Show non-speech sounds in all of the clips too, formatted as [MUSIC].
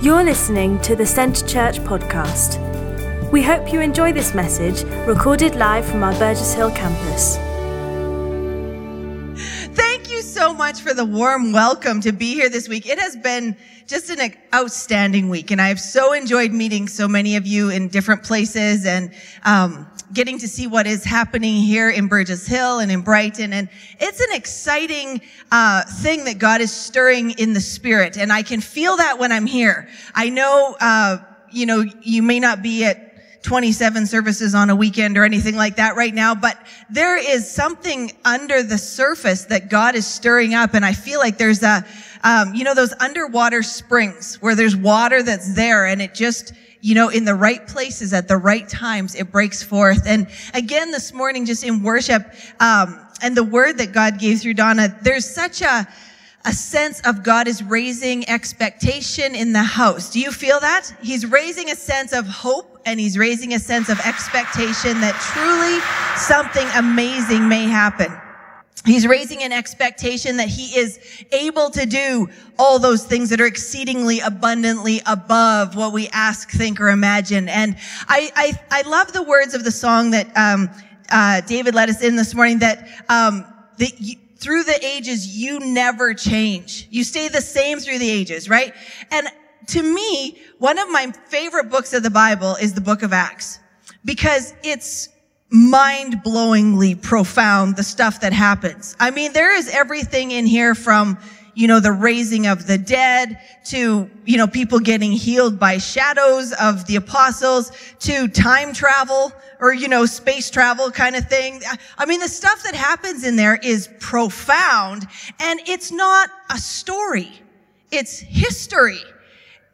You're listening to the Centre Church podcast. We hope you enjoy this message recorded live from our Burgess Hill campus. Thank you so much for the warm welcome to be here this week. It has been just an outstanding week, and I have so enjoyed meeting so many of you in different places and um, getting to see what is happening here in Burgess Hill and in Brighton. And it's an exciting uh, thing that God is stirring in the spirit. And I can feel that when I'm here. I know, uh, you know, you may not be at 27 services on a weekend or anything like that right now, but there is something under the surface that God is stirring up. And I feel like there's a, um, you know, those underwater springs where there's water that's there and it just, you know, in the right places at the right times, it breaks forth. And again, this morning, just in worship, um, and the word that God gave through Donna, there's such a, a sense of God is raising expectation in the house. Do you feel that? He's raising a sense of hope and he's raising a sense of expectation that truly something amazing may happen. He's raising an expectation that he is able to do all those things that are exceedingly abundantly above what we ask, think, or imagine. And I, I, I love the words of the song that, um, uh, David led us in this morning that, um, that you, through the ages, you never change. You stay the same through the ages, right? And to me, one of my favorite books of the Bible is the book of Acts because it's mind-blowingly profound, the stuff that happens. I mean, there is everything in here from, you know, the raising of the dead to, you know, people getting healed by shadows of the apostles to time travel or, you know, space travel kind of thing. I mean, the stuff that happens in there is profound and it's not a story. It's history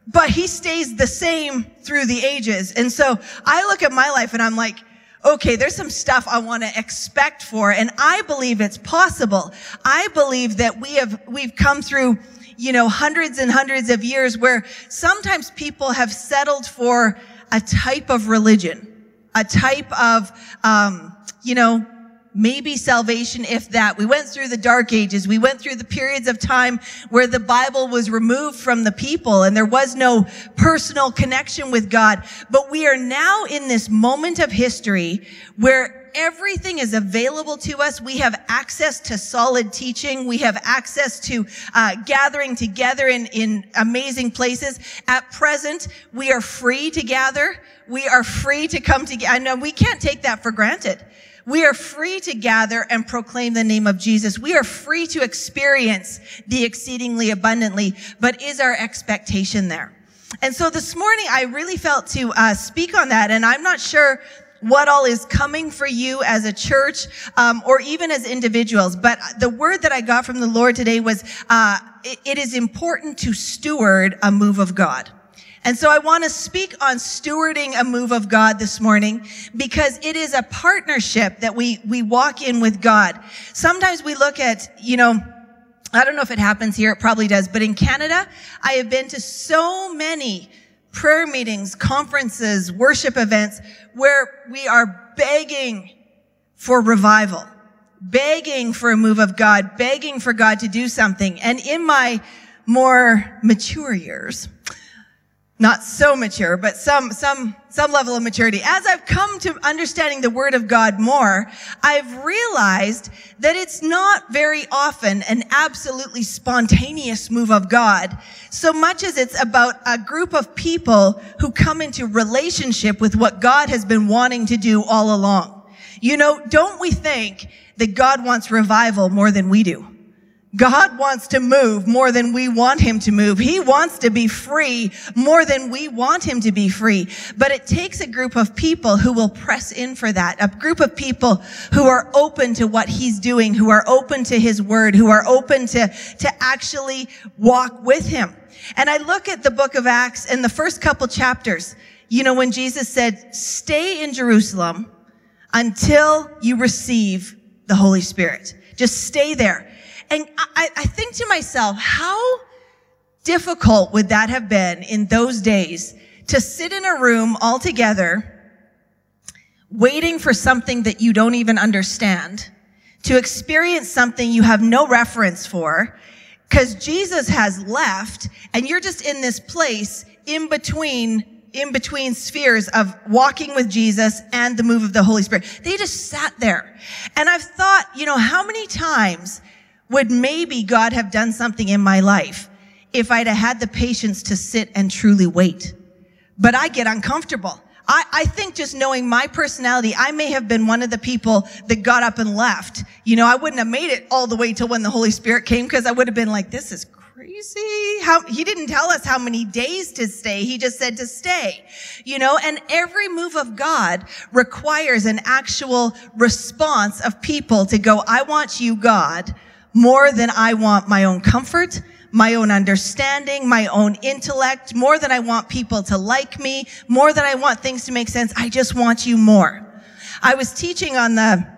but he stays the same through the ages. And so I look at my life and I'm like, okay, there's some stuff I want to expect for, and I believe it's possible. I believe that we have, we've come through, you know, hundreds and hundreds of years where sometimes people have settled for a type of religion, a type of, um, you know, maybe salvation, if that. We went through the dark ages. We went through the periods of time where the Bible was removed from the people and there was no personal connection with God. But we are now in this moment of history where everything is available to us. We have access to solid teaching. We have access to uh, gathering together in, in amazing places. At present, we are free to gather. We are free to come together. Know we can't take that for granted. We are free to gather and proclaim the name of Jesus. We are free to experience the exceedingly abundantly, but is our expectation there? And so this morning, I really felt to uh, speak on that, and I'm not sure what all is coming for you as a church um, or even as individuals. But the word that I got from the Lord today was uh, it, it is important to steward a move of God. And so I want to speak on stewarding a move of God this morning because it is a partnership that we, we walk in with God. Sometimes we look at, you know, I don't know if it happens here. It probably does. But in Canada, I have been to so many prayer meetings, conferences, worship events where we are begging for revival, begging for a move of God, begging for God to do something. And in my more mature years, not so mature, but some, some, some level of maturity. As I've come to understanding the word of God more, I've realized that it's not very often an absolutely spontaneous move of God, so much as it's about a group of people who come into relationship with what God has been wanting to do all along. You know, don't we think that God wants revival more than we do? God wants to move more than we want him to move. He wants to be free more than we want him to be free. But it takes a group of people who will press in for that. A group of people who are open to what he's doing, who are open to his word, who are open to, to actually walk with him. And I look at the book of Acts and the first couple chapters, you know, when Jesus said, stay in Jerusalem until you receive the Holy Spirit. Just stay there. And I, I think to myself, how difficult would that have been in those days to sit in a room all together, waiting for something that you don't even understand, to experience something you have no reference for, because Jesus has left and you're just in this place in between in between spheres of walking with Jesus and the move of the Holy Spirit. They just sat there. And I've thought, you know, how many times would maybe God have done something in my life if I'd have had the patience to sit and truly wait? But I get uncomfortable. I, I think just knowing my personality, I may have been one of the people that got up and left. You know, I wouldn't have made it all the way till when the Holy Spirit came because I would have been like, this is crazy. How, he didn't tell us how many days to stay. He just said to stay, you know, and every move of God requires an actual response of people to go, I want you, God, more than I want my own comfort, my own understanding, my own intellect, more than I want people to like me, more than I want things to make sense. I just want you more. I was teaching on the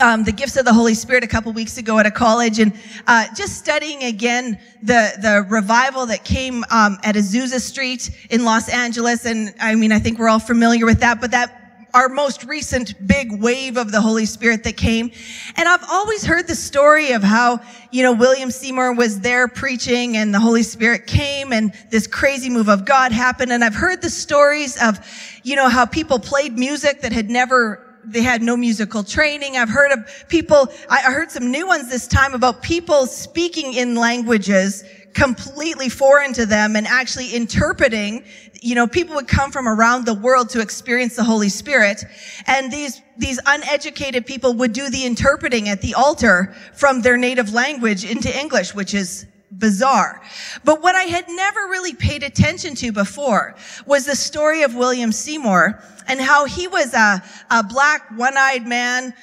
um, the gifts of the Holy Spirit a couple weeks ago at a college, and uh, just studying again the the revival that came um, at Azusa Street in Los Angeles. And I mean, I think we're all familiar with that, but that our most recent big wave of the Holy Spirit that came. And I've always heard the story of how, you know, William Seymour was there preaching and the Holy Spirit came and this crazy move of God happened. And I've heard the stories of, you know, how people played music that had never they had no musical training. I've heard of people, I heard some new ones this time about people speaking in languages completely foreign to them and actually interpreting. You know, people would come from around the world to experience the Holy Spirit. And these, these uneducated people would do the interpreting at the altar from their native language into English, which is bizarre. But what I had never really paid attention to before was the story of William Seymour and how he was a, a black one-eyed man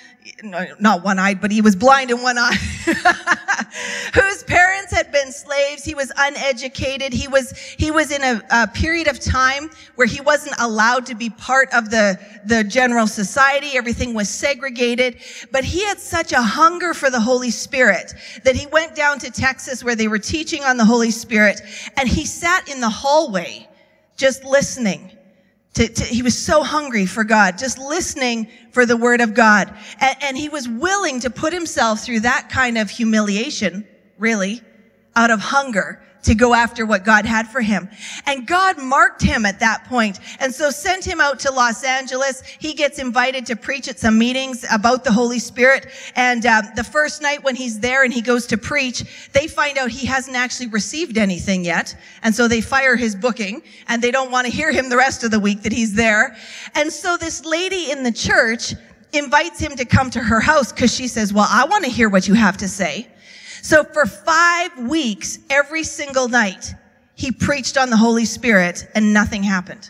not one-eyed, but he was blind in one eye, [LAUGHS] whose parents had been slaves. He was uneducated. He was, he was in a, a, period of time where he wasn't allowed to be part of the, the general society. Everything was segregated, but he had such a hunger for the Holy Spirit that he went down to Texas where they were teaching on the Holy Spirit and he sat in the hallway just listening to, to, he was so hungry for God, just listening for the word of God. And, and he was willing to put himself through that kind of humiliation, really, out of hunger to go after what God had for him. And God marked him at that point and so sent him out to Los Angeles. He gets invited to preach at some meetings about the Holy Spirit. And uh, the first night when he's there and he goes to preach, they find out he hasn't actually received anything yet. And so they fire his booking and they don't want to hear him the rest of the week that he's there. And so this lady in the church invites him to come to her house because she says, well, I want to hear what you have to say. So for five weeks, every single night, he preached on the Holy Spirit and nothing happened.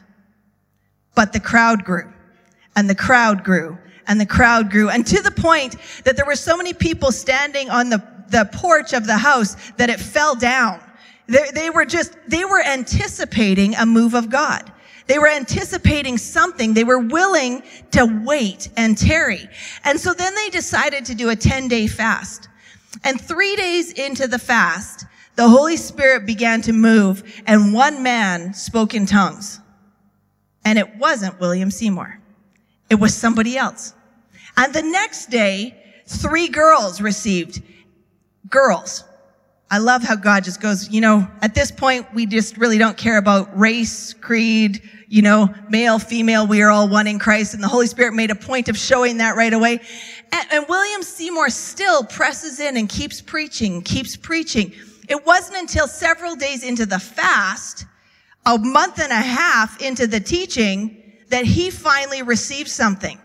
But the crowd grew and the crowd grew and the crowd grew. And to the point that there were so many people standing on the, the porch of the house that it fell down. They, they were just, they were anticipating a move of God. They were anticipating something. They were willing to wait and tarry. And so then they decided to do a 10 day fast. And three days into the fast, the Holy Spirit began to move and one man spoke in tongues. And it wasn't William Seymour. It was somebody else. And the next day, three girls received girls. I love how God just goes, you know, at this point, we just really don't care about race, creed, you know, male, female, we are all one in Christ. And the Holy Spirit made a point of showing that right away. And, and William Seymour still presses in and keeps preaching, keeps preaching. It wasn't until several days into the fast, a month and a half into the teaching, that he finally received something.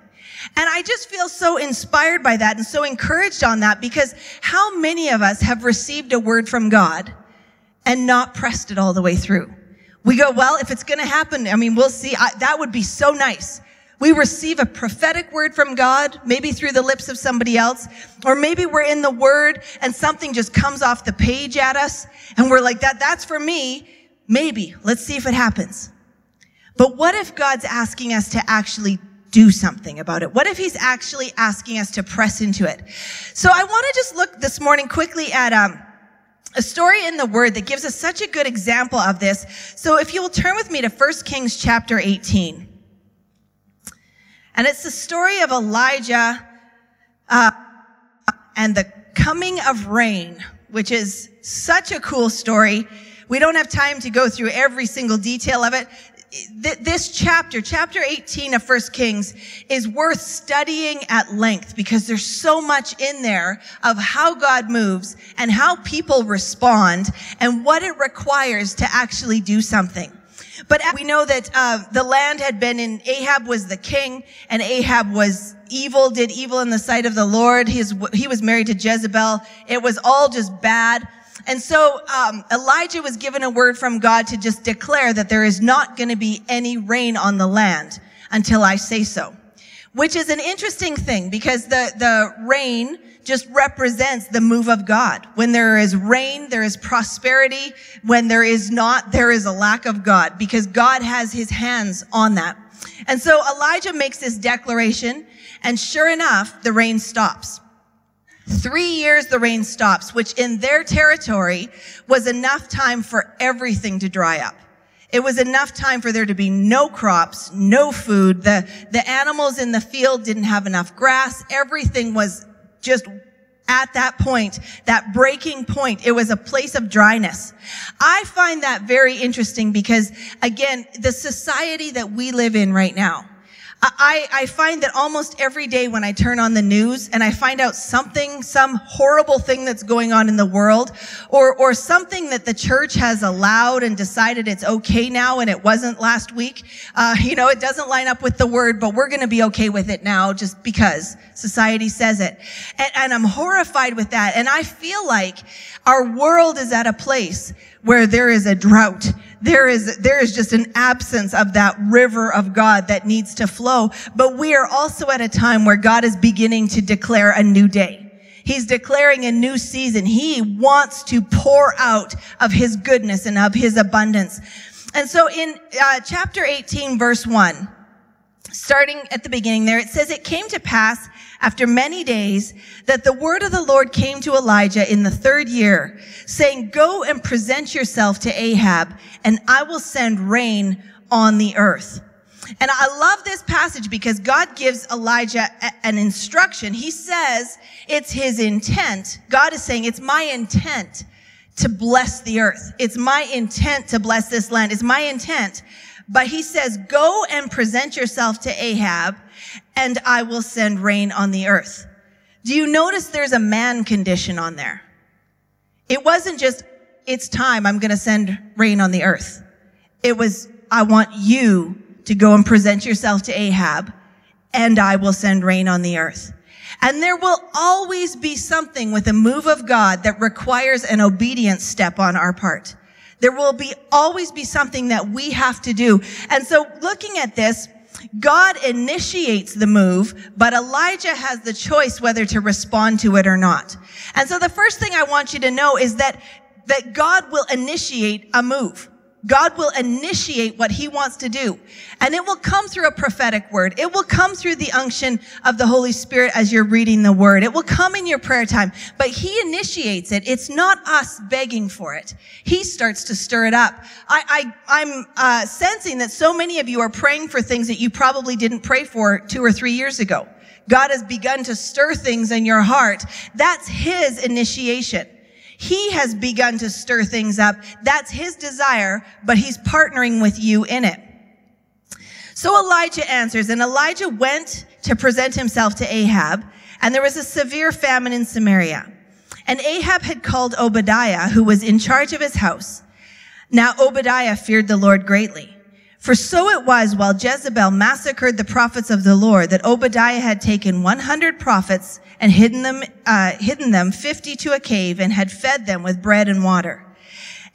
And I just feel so inspired by that and so encouraged on that because how many of us have received a word from God and not pressed it all the way through? We go, well, if it's going to happen, I mean, we'll see. I, that would be so nice. We receive a prophetic word from God, maybe through the lips of somebody else, or maybe we're in the word and something just comes off the page at us and we're like, that, that's for me. Maybe. Let's see if it happens. But what if God's asking us to actually do something about it? What if he's actually asking us to press into it? So I want to just look this morning quickly at, um, a story in the word that gives us such a good example of this. So if you will turn with me to 1 Kings chapter 18. And it's the story of Elijah uh, and the coming of rain, which is such a cool story. We don't have time to go through every single detail of it. This chapter, chapter 18 of First Kings, is worth studying at length because there's so much in there of how God moves and how people respond and what it requires to actually do something. But we know that uh, the land had been in Ahab was the king, and Ahab was evil, did evil in the sight of the Lord. His, he was married to Jezebel. It was all just bad. And so um, Elijah was given a word from God to just declare that there is not going to be any rain on the land until I say so, which is an interesting thing because the the rain just represents the move of God. When there is rain, there is prosperity. When there is not, there is a lack of God because God has his hands on that. And so Elijah makes this declaration and sure enough, the rain stops. Three years the rain stops, which in their territory was enough time for everything to dry up. It was enough time for there to be no crops, no food. The, the animals in the field didn't have enough grass. Everything was just at that point, that breaking point, it was a place of dryness. I find that very interesting because again, the society that we live in right now, I, I find that almost every day when I turn on the news and I find out something, some horrible thing that's going on in the world, or, or something that the church has allowed and decided it's okay now and it wasn't last week, uh, [LAUGHS] you know, it doesn't line up with the word, but we're going to be okay with it now just because society says it. And, and I'm horrified with that. And I feel like our world is at a place where there is a drought. There is, there is just an absence of that river of God that needs to flow. But we are also at a time where God is beginning to declare a new day. He's declaring a new season. He wants to pour out of his goodness and of his abundance. And so in uh, chapter 18, verse 1, starting at the beginning there, it says, It came to pass after many days that the word of the Lord came to Elijah in the third year, saying, Go and present yourself to Ahab, and I will send rain on the earth. And I love this passage because God gives Elijah an instruction. He says it's his intent. God is saying, It's my intent to bless the earth. It's my intent to bless this land. It's my intent. But he says, Go and present yourself to Ahab and I will send rain on the earth. Do you notice there's a man condition on there? It wasn't just, it's time, I'm going to send rain on the earth. It was, I want you to go and present yourself to Ahab and I will send rain on the earth. And there will always be something with a move of God that requires an obedience step on our part. There will be always be something that we have to do. And so looking at this, God initiates the move, but Elijah has the choice whether to respond to it or not. And so the first thing I want you to know is that, that God will initiate a move. God will initiate what he wants to do. And it will come through a prophetic word. It will come through the unction of the Holy Spirit as you're reading the word. It will come in your prayer time, but he initiates it. It's not us begging for it. He starts to stir it up. I, I, am uh, sensing that so many of you are praying for things that you probably didn't pray for two or three years ago. God has begun to stir things in your heart. That's his initiation. He has begun to stir things up. That's his desire, but he's partnering with you in it. So Elijah answers, and Elijah went to present himself to Ahab, and there was a severe famine in Samaria. And Ahab had called Obadiah, who was in charge of his house. Now Obadiah feared the Lord greatly. For so it was while Jezebel massacred the prophets of the Lord that Obadiah had taken 100 prophets and hidden them, uh, hidden them 50 to a cave and had fed them with bread and water.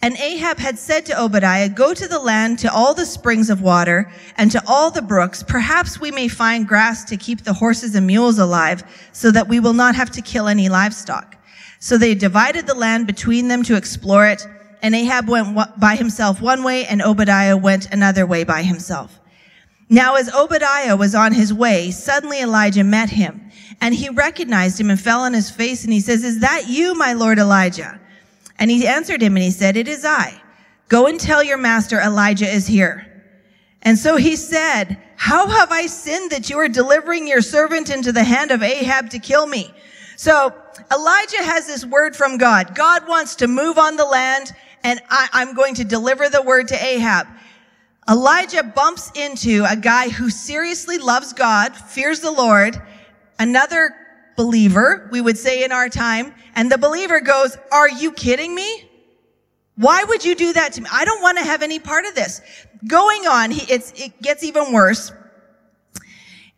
And Ahab had said to Obadiah, go to the land to all the springs of water and to all the brooks. Perhaps we may find grass to keep the horses and mules alive so that we will not have to kill any livestock. So they divided the land between them to explore it and Ahab went by himself one way and Obadiah went another way by himself. Now as Obadiah was on his way, suddenly Elijah met him and he recognized him and fell on his face and he says, is that you, my Lord Elijah? And he answered him and he said, it is I. Go and tell your master Elijah is here. And so he said, how have I sinned that you are delivering your servant into the hand of Ahab to kill me? So Elijah has this word from God. God wants to move on the land and I, I'm going to deliver the word to Ahab. Elijah bumps into a guy who seriously loves God, fears the Lord, another believer, we would say in our time, and the believer goes, are you kidding me? Why would you do that to me? I don't want to have any part of this. Going on, it gets even worse.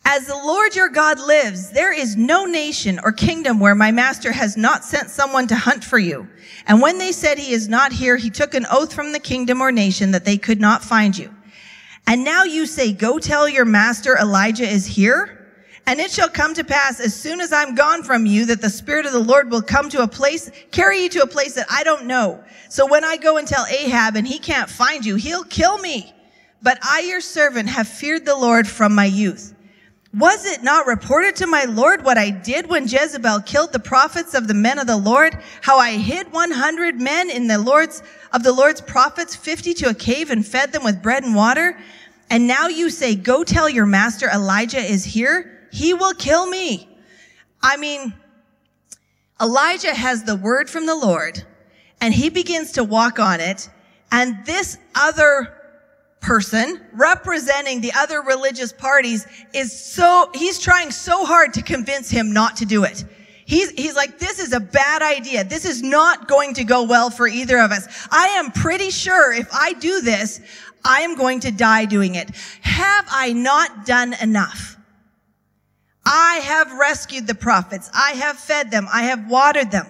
As the Lord your God lives, there is no nation or kingdom where my master has not sent someone to hunt for you. And when they said he is not here, he took an oath from the kingdom or nation that they could not find you. And now you say, go tell your master Elijah is here. And it shall come to pass as soon as I'm gone from you that the Spirit of the Lord will come to a place, carry you to a place that I don't know. So when I go and tell Ahab and he can't find you, he'll kill me. But I, your servant, have feared the Lord from my youth. Was it not reported to my Lord what I did when Jezebel killed the prophets of the men of the Lord? How I hid 100 men in the Lord's, of the Lord's prophets, 50 to a cave and fed them with bread and water? And now you say, go tell your master Elijah is here he will kill me. I mean, Elijah has the word from the Lord and he begins to walk on it. And this other person representing the other religious parties is so, he's trying so hard to convince him not to do it. He's, he's like, this is a bad idea. This is not going to go well for either of us. I am pretty sure if I do this, I am going to die doing it. Have I not done enough? I have rescued the prophets. I have fed them. I have watered them.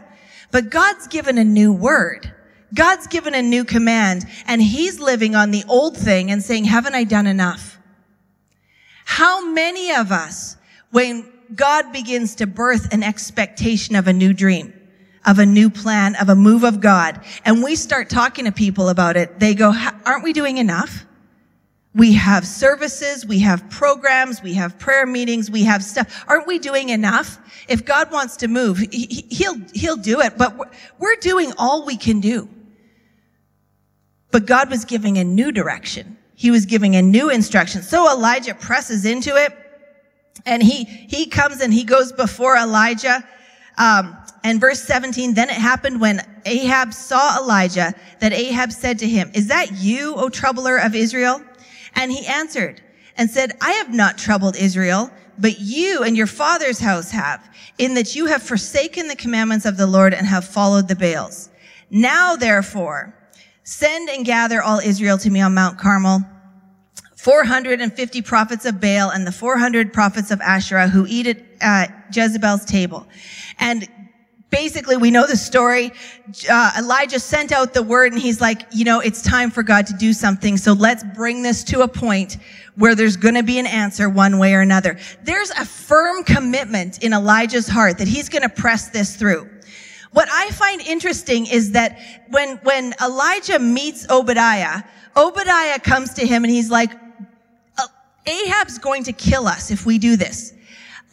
But God's given a new word. God's given a new command and he's living on the old thing and saying, haven't I done enough? How many of us, when God begins to birth an expectation of a new dream, of a new plan, of a move of God, and we start talking to people about it, they go, aren't we doing enough? We have services, we have programs, we have prayer meetings, we have stuff. Aren't we doing enough? If God wants to move, he, he'll, he'll do it, but we're doing all we can do. But God was giving a new direction. He was giving a new instruction. So Elijah presses into it and he, he comes and he goes before Elijah. Um, and verse 17, then it happened when Ahab saw Elijah that Ahab said to him, is that you, O troubler of Israel? And he answered and said, I have not troubled Israel, but you and your father's house have, in that you have forsaken the commandments of the Lord and have followed the Baals. Now, therefore, send and gather all Israel to me on Mount Carmel, 450 prophets of Baal and the 400 prophets of Asherah who eat at Jezebel's table. And basically we know the story. Uh, Elijah sent out the word and he's like, you know, it's time for God to do something. So let's bring this to a point where there's going to be an answer one way or another. There's a firm commitment in Elijah's heart that he's going to press this through. What I find interesting is that when, when Elijah meets Obadiah, Obadiah comes to him and he's like, uh, Ahab's going to kill us if we do this.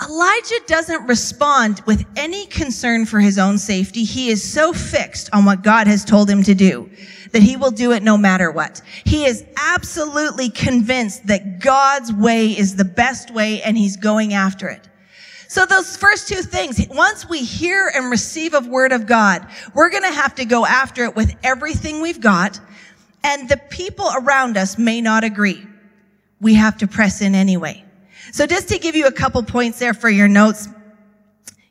Elijah doesn't respond with any concern for his own safety. He is so fixed on what God has told him to do that he will do it no matter what. He is absolutely convinced that God's way is the best way and he's going after it. So those first two things, once we hear and receive a word of God, we're going to have to go after it with everything we've got. And the people around us may not agree. We have to press in anyway. So just to give you a couple points there for your notes,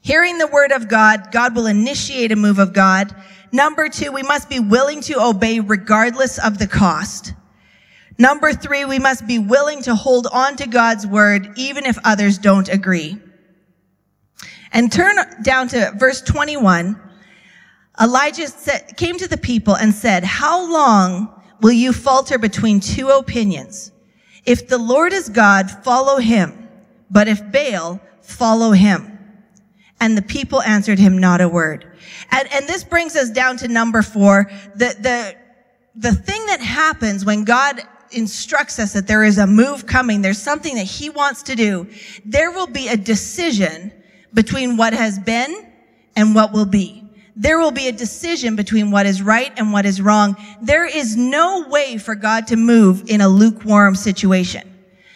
hearing the word of God, God will initiate a move of God. Number two, we must be willing to obey regardless of the cost. Number three, we must be willing to hold on to God's word even if others don't agree. And turn down to verse 21. Elijah said, came to the people and said, how long will you falter between two opinions? If the Lord is God, follow him. But if Baal, follow him. And the people answered him not a word. And, and this brings us down to number four. The, the, the thing that happens when God instructs us that there is a move coming, there's something that he wants to do, there will be a decision between what has been and what will be there will be a decision between what is right and what is wrong. There is no way for God to move in a lukewarm situation.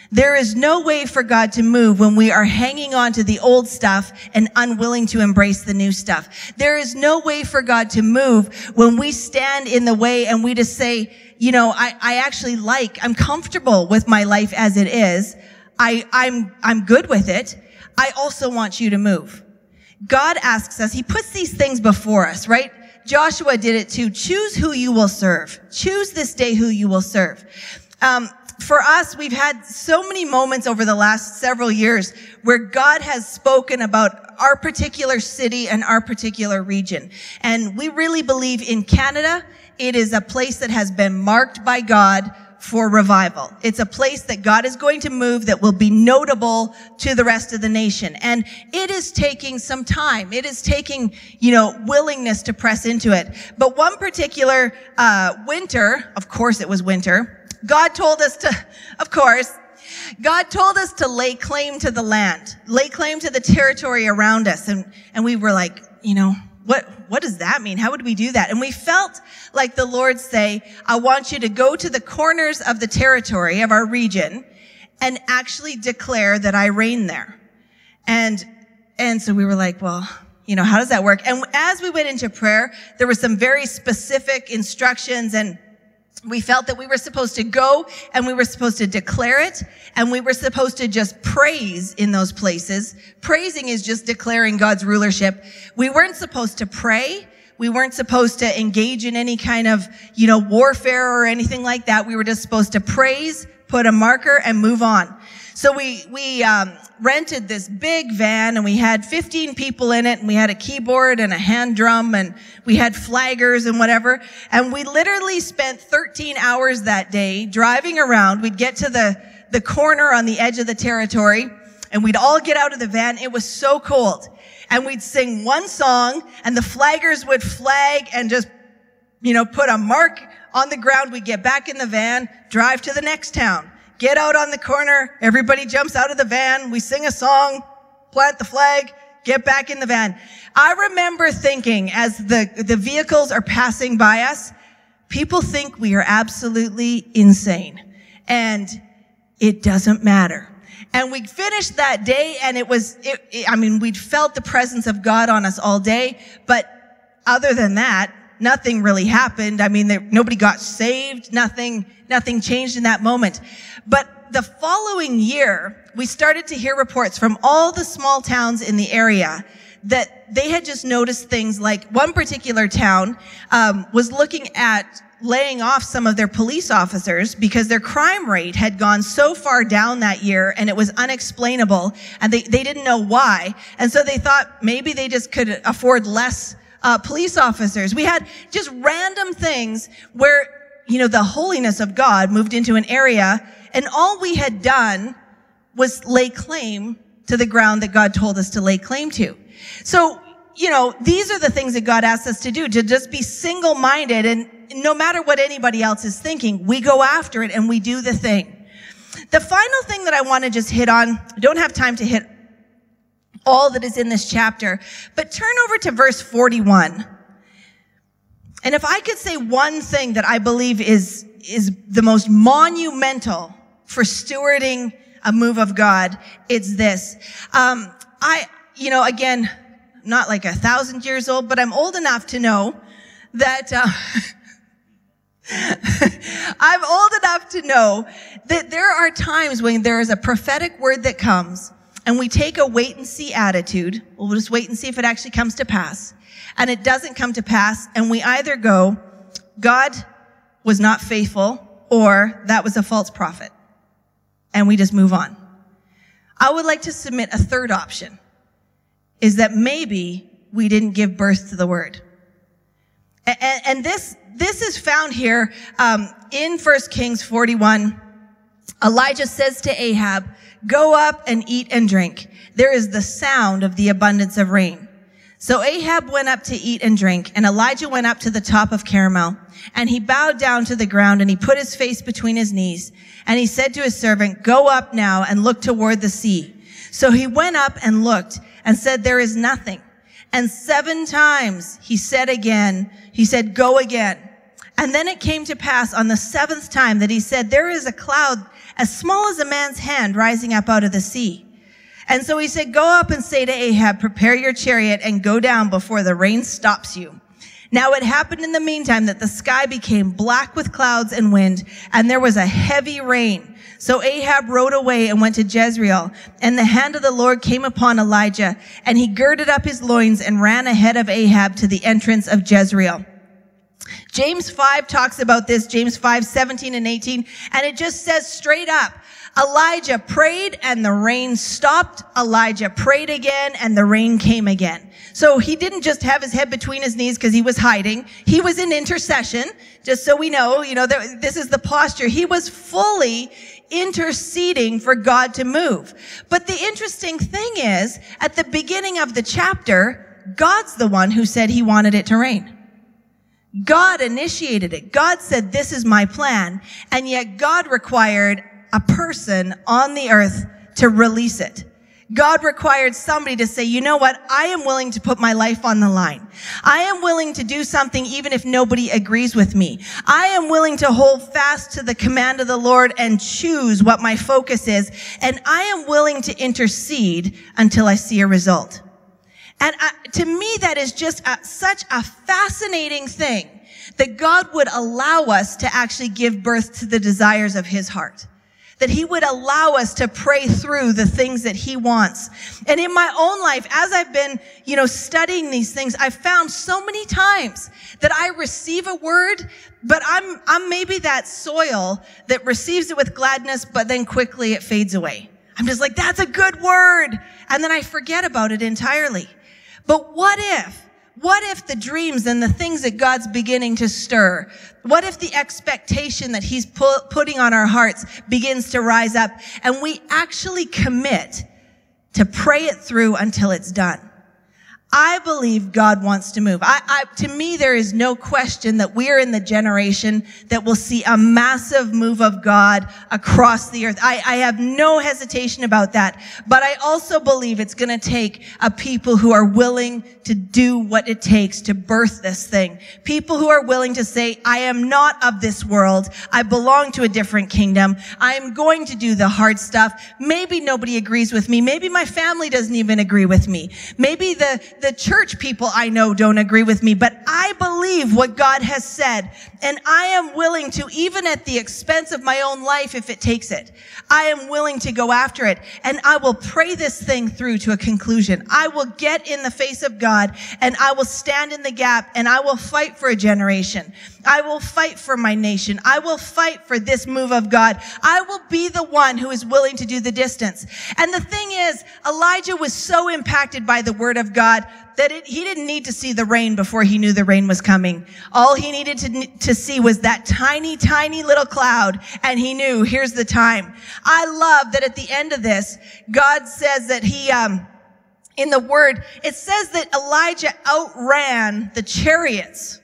There is no way for God to move when we are hanging on to the old stuff and unwilling to embrace the new stuff. There is no way for God to move when we stand in the way and we just say, you know, I, I actually like, I'm comfortable with my life as it is. I, I'm, I'm good with it. I also want you to move. God asks us, He puts these things before us, right? Joshua did it too. Choose who you will serve. Choose this day who you will serve. Um, for us, we've had so many moments over the last several years where God has spoken about our particular city and our particular region. And we really believe in Canada, it is a place that has been marked by God for revival. It's a place that God is going to move that will be notable to the rest of the nation. And it is taking some time. It is taking, you know, willingness to press into it. But one particular, uh, winter, of course it was winter, God told us to, [LAUGHS] of course, God told us to lay claim to the land, lay claim to the territory around us. And, and we were like, you know, what, what does that mean? How would we do that? And we felt like the Lord say, I want you to go to the corners of the territory of our region and actually declare that I reign there. And, and so we were like, well, you know, how does that work? And as we went into prayer, there were some very specific instructions and we felt that we were supposed to go and we were supposed to declare it and we were supposed to just praise in those places. Praising is just declaring God's rulership. We weren't supposed to pray. We weren't supposed to engage in any kind of, you know, warfare or anything like that. We were just supposed to praise, put a marker and move on. So we, we, um, rented this big van and we had 15 people in it and we had a keyboard and a hand drum and we had flaggers and whatever. And we literally spent 13 hours that day driving around. We'd get to the, the corner on the edge of the territory and we'd all get out of the van. It was so cold and we'd sing one song and the flaggers would flag and just, you know, put a mark on the ground. We'd get back in the van, drive to the next town get out on the corner. Everybody jumps out of the van. We sing a song, plant the flag, get back in the van. I remember thinking as the, the vehicles are passing by us, people think we are absolutely insane. And it doesn't matter. And we finished that day and it was, it, it, I mean, we'd felt the presence of God on us all day, but other than that, nothing really happened. I mean, nobody got saved, nothing, nothing changed in that moment. But the following year, we started to hear reports from all the small towns in the area that they had just noticed things like one particular town um, was looking at laying off some of their police officers because their crime rate had gone so far down that year and it was unexplainable and they, they didn't know why. And so they thought maybe they just could afford less uh, police officers. We had just random things where, you know, the holiness of God moved into an area and all we had done was lay claim to the ground that God told us to lay claim to. So, you know, these are the things that God asks us to do, to just be single-minded and no matter what anybody else is thinking, we go after it and we do the thing. The final thing that I want to just hit on, don't have time to hit all that is in this chapter. But turn over to verse 41. And if I could say one thing that I believe is, is the most monumental for stewarding a move of God, it's this. Um, I, you know, again, not like a thousand years old, but I'm old enough to know that, uh, [LAUGHS] I'm old enough to know that there are times when there is a prophetic word that comes and we take a wait and see attitude, we'll just wait and see if it actually comes to pass, and it doesn't come to pass, and we either go, God was not faithful, or that was a false prophet, and we just move on. I would like to submit a third option, is that maybe we didn't give birth to the word. And, and this, this is found here um, in 1 Kings 41. Elijah says to Ahab, Go up and eat and drink. There is the sound of the abundance of rain. So Ahab went up to eat and drink, and Elijah went up to the top of Carmel, and he bowed down to the ground, and he put his face between his knees, and he said to his servant, Go up now and look toward the sea. So he went up and looked, and said, There is nothing. And seven times he said again, he said, Go again. And then it came to pass on the seventh time that he said, there is a cloud as small as a man's hand rising up out of the sea. And so he said, go up and say to Ahab, prepare your chariot and go down before the rain stops you. Now it happened in the meantime that the sky became black with clouds and wind, and there was a heavy rain. So Ahab rode away and went to Jezreel, and the hand of the Lord came upon Elijah, and he girded up his loins and ran ahead of Ahab to the entrance of Jezreel. James 5 talks about this, James 5, 17 and 18, and it just says straight up, Elijah prayed and the rain stopped. Elijah prayed again and the rain came again. So he didn't just have his head between his knees because he was hiding. He was in intercession, just so we know, you know, this is the posture. He was fully interceding for God to move. But the interesting thing is, at the beginning of the chapter, God's the one who said he wanted it to rain. God initiated it. God said, this is my plan. And yet God required a person on the earth to release it. God required somebody to say, you know what? I am willing to put my life on the line. I am willing to do something even if nobody agrees with me. I am willing to hold fast to the command of the Lord and choose what my focus is. And I am willing to intercede until I see a result. And uh, to me, that is just a, such a fascinating thing that God would allow us to actually give birth to the desires of his heart that he would allow us to pray through the things that he wants. And in my own life, as I've been, you know, studying these things, I've found so many times that I receive a word, but I'm, I'm maybe that soil that receives it with gladness, but then quickly it fades away. I'm just like, that's a good word. And then I forget about it entirely. But what if what if the dreams and the things that God's beginning to stir, what if the expectation that he's pu- putting on our hearts begins to rise up and we actually commit to pray it through until it's done? I believe God wants to move. I, I, to me, there is no question that we are in the generation that will see a massive move of God across the earth. I, I have no hesitation about that. But I also believe it's going to take a people who are willing to do what it takes to birth this thing. People who are willing to say, I am not of this world. I belong to a different kingdom. I am going to do the hard stuff. Maybe nobody agrees with me. Maybe my family doesn't even agree with me. Maybe the, the church people I know don't agree with me, but I believe what God has said. And I am willing to, even at the expense of my own life, if it takes it, I am willing to go after it. And I will pray this thing through to a conclusion. I will get in the face of God and I will stand in the gap and I will fight for a generation. I will fight for my nation. I will fight for this move of God. I will be the one who is willing to do the distance. And the thing is, Elijah was so impacted by the word of God that it, he didn't need to see the rain before he knew the rain was coming. All he needed to, to see was that tiny, tiny little cloud, and he knew, here's the time. I love that at the end of this, God says that he, um, in the word, it says that Elijah outran the chariots.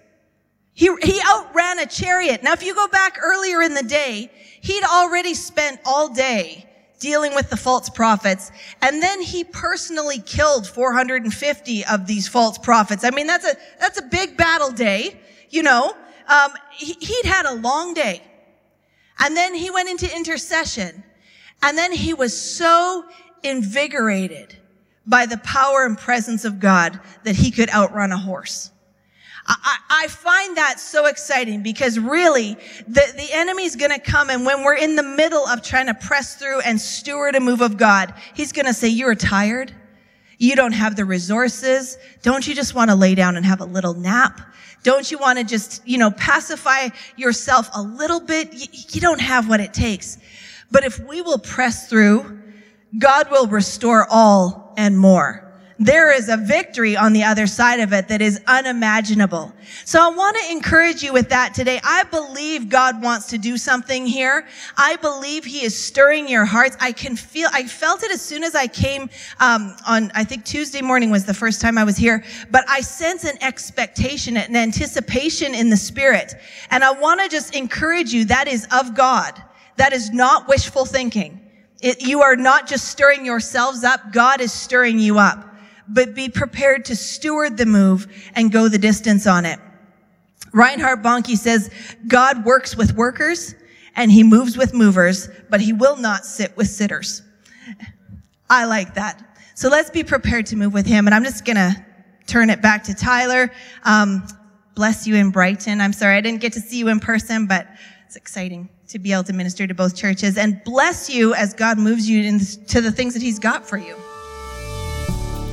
He, he outran a chariot. Now, if you go back earlier in the day, he'd already spent all day dealing with the false prophets. And then he personally killed 450 of these false prophets. I mean, that's a, that's a big battle day, you know. Um, he, he'd had a long day. And then he went into intercession. And then he was so invigorated by the power and presence of God that he could outrun a horse. I, I find that so exciting because really the, the enemy's going to come and when we're in the middle of trying to press through and steward a move of God, he's going to say, you're tired. You don't have the resources. Don't you just want to lay down and have a little nap? Don't you want to just, you know, pacify yourself a little bit? You, you don't have what it takes. But if we will press through, God will restore all and more there is a victory on the other side of it that is unimaginable. So I want to encourage you with that today. I believe God wants to do something here. I believe he is stirring your hearts. I can feel, I felt it as soon as I came, um, on, I think Tuesday morning was the first time I was here, but I sense an expectation, an anticipation in the spirit. And I want to just encourage you that is of God. That is not wishful thinking. It, you are not just stirring yourselves up. God is stirring you up but be prepared to steward the move and go the distance on it. Reinhard Bonnke says, God works with workers and he moves with movers, but he will not sit with sitters. I like that. So let's be prepared to move with him. And I'm just going to turn it back to Tyler. Um, bless you in Brighton. I'm sorry I didn't get to see you in person, but it's exciting to be able to minister to both churches and bless you as God moves you into the things that he's got for you.